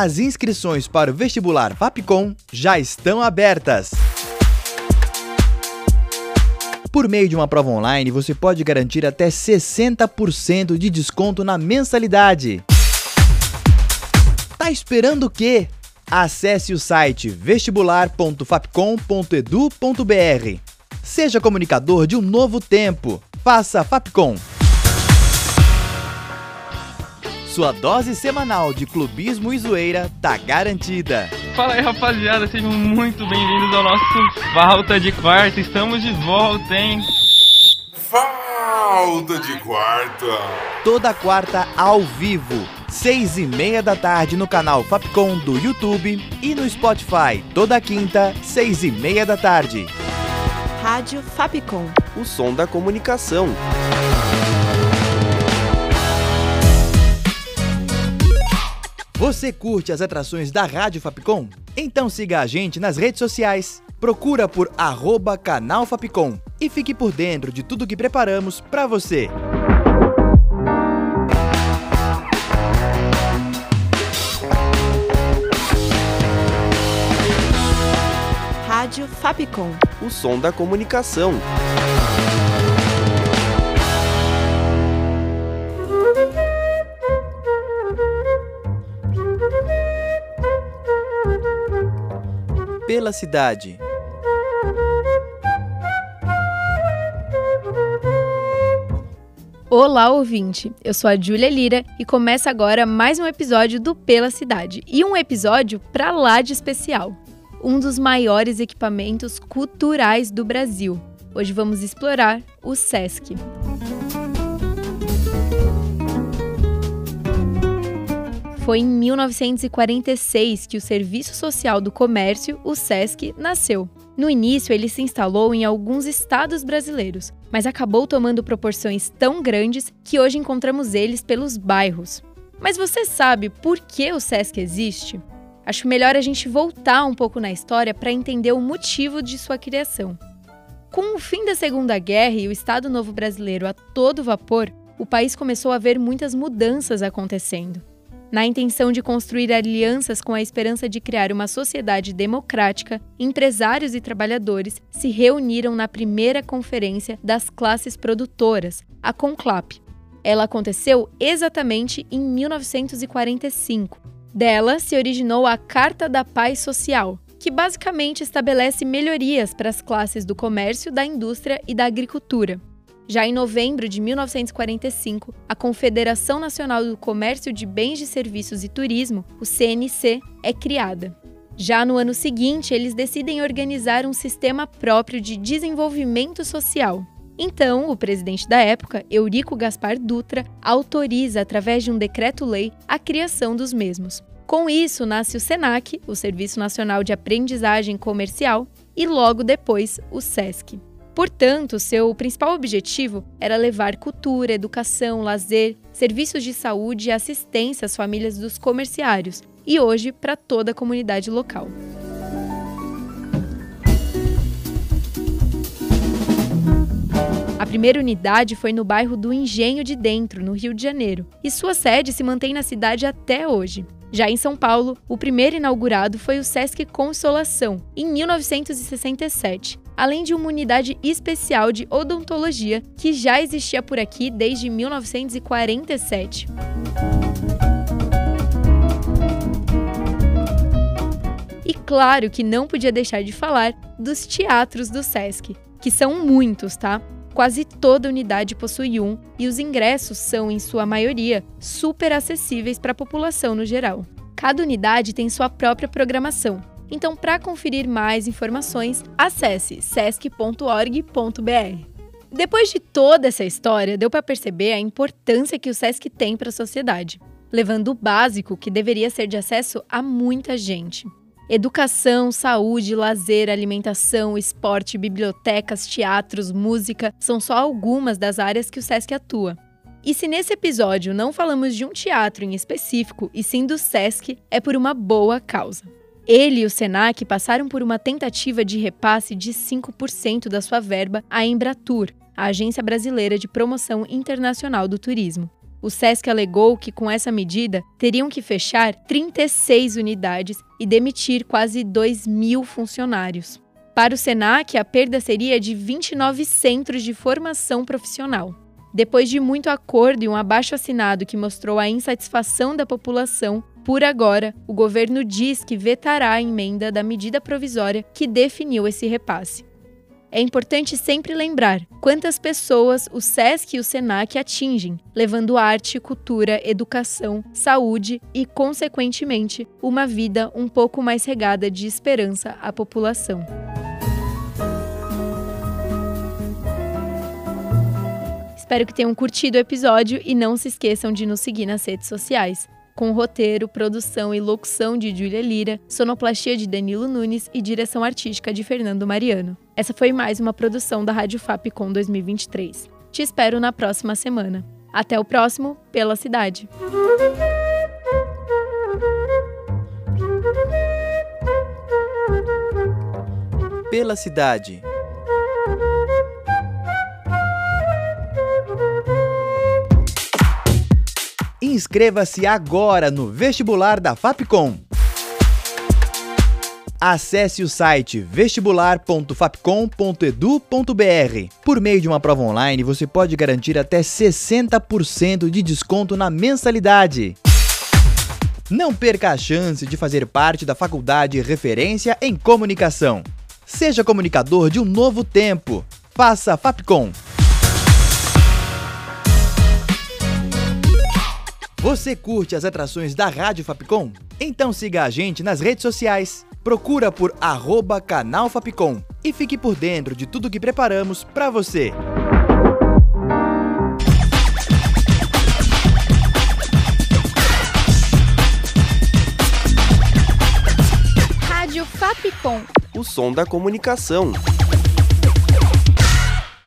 As inscrições para o vestibular Fapcom já estão abertas. Por meio de uma prova online, você pode garantir até 60% de desconto na mensalidade. Tá esperando o quê? Acesse o site vestibular.fapcom.edu.br. Seja comunicador de um novo tempo. Faça Fapcom. Sua dose semanal de clubismo e zoeira tá garantida. Fala aí, rapaziada, sejam muito bem-vindos ao nosso Falta de Quarta. Estamos de volta, hein? Falta de Quarta. Toda quarta ao vivo, seis e meia da tarde no canal Fapcom do YouTube e no Spotify. Toda quinta, seis e meia da tarde. Rádio Fapcom. O som da comunicação. Você curte as atrações da Rádio Fapcom? Então siga a gente nas redes sociais. Procura por arroba canal Fapcom e fique por dentro de tudo que preparamos para você. Rádio Fapcom. O som da comunicação. Pela cidade. Olá, ouvinte! Eu sou a Júlia Lira e começa agora mais um episódio do Pela Cidade. E um episódio pra lá de especial. Um dos maiores equipamentos culturais do Brasil. Hoje vamos explorar o SESC. Foi em 1946 que o Serviço Social do Comércio, o SESC, nasceu. No início, ele se instalou em alguns estados brasileiros, mas acabou tomando proporções tão grandes que hoje encontramos eles pelos bairros. Mas você sabe por que o SESC existe? Acho melhor a gente voltar um pouco na história para entender o motivo de sua criação. Com o fim da Segunda Guerra e o Estado Novo Brasileiro a todo vapor, o país começou a ver muitas mudanças acontecendo. Na intenção de construir alianças com a esperança de criar uma sociedade democrática, empresários e trabalhadores se reuniram na primeira conferência das classes produtoras, a CONCLAP. Ela aconteceu exatamente em 1945. Dela se originou a Carta da Paz Social, que basicamente estabelece melhorias para as classes do comércio, da indústria e da agricultura. Já em novembro de 1945, a Confederação Nacional do Comércio de Bens de Serviços e Turismo, o CNC, é criada. Já no ano seguinte, eles decidem organizar um sistema próprio de desenvolvimento social. Então, o presidente da época, Eurico Gaspar Dutra, autoriza, através de um decreto-lei, a criação dos mesmos. Com isso, nasce o SENAC, o Serviço Nacional de Aprendizagem Comercial, e logo depois o SESC. Portanto, seu principal objetivo era levar cultura, educação, lazer, serviços de saúde e assistência às famílias dos comerciários e hoje para toda a comunidade local. A primeira unidade foi no bairro do Engenho de Dentro, no Rio de Janeiro, e sua sede se mantém na cidade até hoje. Já em São Paulo, o primeiro inaugurado foi o Sesc Consolação, em 1967, além de uma unidade especial de odontologia que já existia por aqui desde 1947. E claro que não podia deixar de falar dos teatros do SESC, que são muitos, tá? Quase toda unidade possui um e os ingressos são, em sua maioria, super acessíveis para a população no geral. Cada unidade tem sua própria programação. Então, para conferir mais informações, acesse sesc.org.br. Depois de toda essa história, deu para perceber a importância que o SESC tem para a sociedade, levando o básico que deveria ser de acesso a muita gente. Educação, saúde, lazer, alimentação, esporte, bibliotecas, teatros, música são só algumas das áreas que o SESC atua. E se nesse episódio não falamos de um teatro em específico, e sim do SESC, é por uma boa causa. Ele e o SENAC passaram por uma tentativa de repasse de 5% da sua verba à Embratur, a Agência Brasileira de Promoção Internacional do Turismo. O SESC alegou que, com essa medida, teriam que fechar 36 unidades e demitir quase 2 mil funcionários. Para o SENAC, a perda seria de 29 centros de formação profissional. Depois de muito acordo e um abaixo assinado que mostrou a insatisfação da população, por agora, o governo diz que vetará a emenda da medida provisória que definiu esse repasse. É importante sempre lembrar quantas pessoas o SESC e o SENAC atingem, levando arte, cultura, educação, saúde e, consequentemente, uma vida um pouco mais regada de esperança à população. Espero que tenham curtido o episódio e não se esqueçam de nos seguir nas redes sociais com roteiro, produção e locução de Júlia Lira, sonoplastia de Danilo Nunes e direção artística de Fernando Mariano. Essa foi mais uma produção da Rádio Fapcom 2023. Te espero na próxima semana. Até o próximo Pela Cidade. Pela Cidade. Inscreva-se agora no vestibular da Fapcom. Acesse o site vestibular.fapcom.edu.br. Por meio de uma prova online, você pode garantir até 60% de desconto na mensalidade. Não perca a chance de fazer parte da faculdade referência em comunicação. Seja comunicador de um novo tempo. Faça Fapcom. Você curte as atrações da Rádio Fapcom? Então siga a gente nas redes sociais. Procura por arroba canal Fapcom e fique por dentro de tudo que preparamos para você. Rádio Fapcom. O som da comunicação.